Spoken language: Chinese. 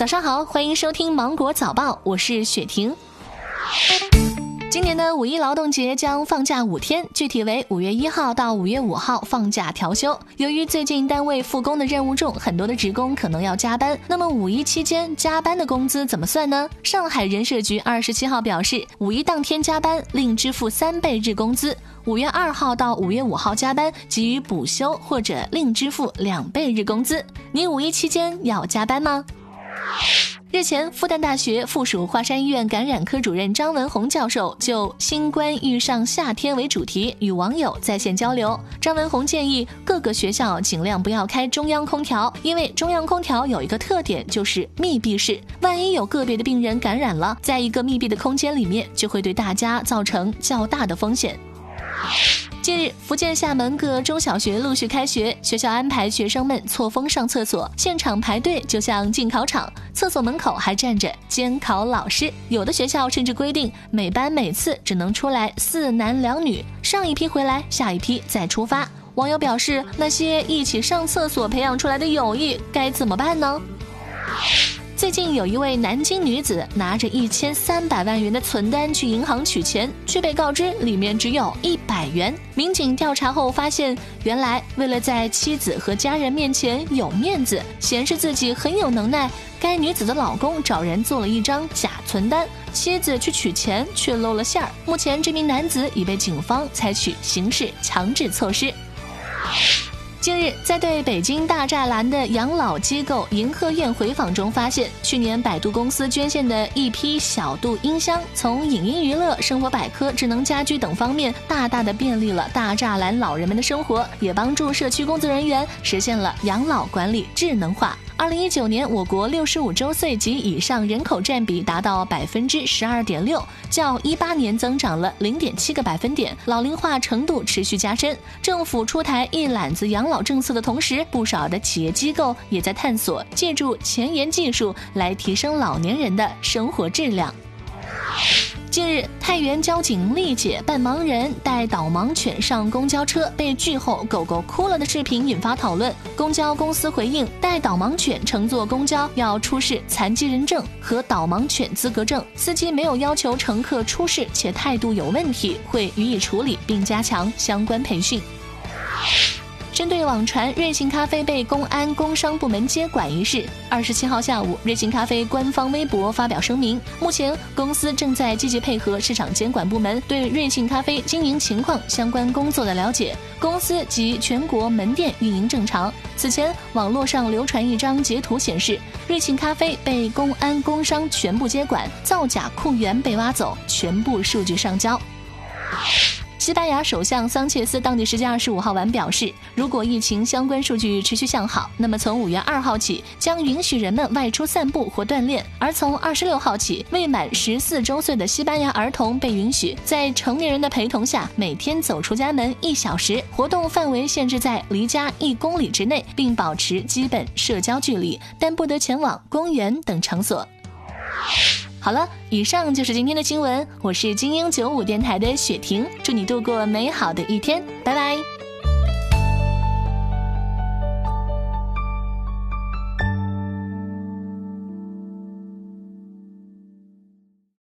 早上好，欢迎收听芒果早报，我是雪婷。今年的五一劳动节将放假五天，具体为五月一号到五月五号放假调休。由于最近单位复工的任务重，很多的职工可能要加班。那么五一期间加班的工资怎么算呢？上海人社局二十七号表示，五一当天加班另支付三倍日工资；五月二号到五月五号加班给予补休或者另支付两倍日工资。你五一期间要加班吗？日前，复旦大学附属华山医院感染科主任张文宏教授就“新冠遇上夏天”为主题与网友在线交流。张文宏建议各个学校尽量不要开中央空调，因为中央空调有一个特点就是密闭式，万一有个别的病人感染了，在一个密闭的空间里面，就会对大家造成较大的风险。近日，福建厦门各中小学陆续开学，学校安排学生们错峰上厕所，现场排队就像进考场，厕所门口还站着监考老师。有的学校甚至规定每班每次只能出来四男两女，上一批回来，下一批再出发。网友表示，那些一起上厕所培养出来的友谊该怎么办呢？最近有一位南京女子拿着一千三百万元的存单去银行取钱，却被告知里面只有一百元。民警调查后发现，原来为了在妻子和家人面前有面子，显示自己很有能耐，该女子的老公找人做了一张假存单，妻子去取钱却露了馅儿。目前，这名男子已被警方采取刑事强制措施。近日，在对北京大栅栏的养老机构银鹤苑回访中，发现去年百度公司捐献的一批小度音箱，从影音娱乐、生活百科、智能家居等方面，大大的便利了大栅栏老人们的生活，也帮助社区工作人员实现了养老管理智能化。二零一九年，我国六十五周岁及以上人口占比达到百分之十二点六，较一八年增长了零点七个百分点，老龄化程度持续加深。政府出台一揽子养老政策的同时，不少的企业机构也在探索借助前沿技术来提升老年人的生活质量。近日，太原交警丽姐扮盲人带导盲犬上公交车被拒后，狗狗哭了的视频引发讨论。公交公司回应，带导盲犬乘坐公交要出示残疾人证和导盲犬资格证，司机没有要求乘客出示且态度有问题，会予以处理并加强相关培训。针对网传瑞幸咖啡被公安工商部门接管一事，二十七号下午，瑞幸咖啡官方微博发表声明，目前公司正在积极配合市场监管部门对瑞幸咖啡经营情况相关工作的了解，公司及全国门店运营正常。此前，网络上流传一张截图，显示瑞幸咖啡被公安工商全部接管，造假库源被挖走，全部数据上交。西班牙首相桑切斯当地时间二十五号晚表示，如果疫情相关数据持续向好，那么从五月二号起将允许人们外出散步或锻炼；而从二十六号起，未满十四周岁的西班牙儿童被允许在成年人的陪同下每天走出家门一小时，活动范围限制在离家一公里之内，并保持基本社交距离，但不得前往公园等场所。好了，以上就是今天的新闻。我是精英九五电台的雪婷，祝你度过美好的一天，拜拜。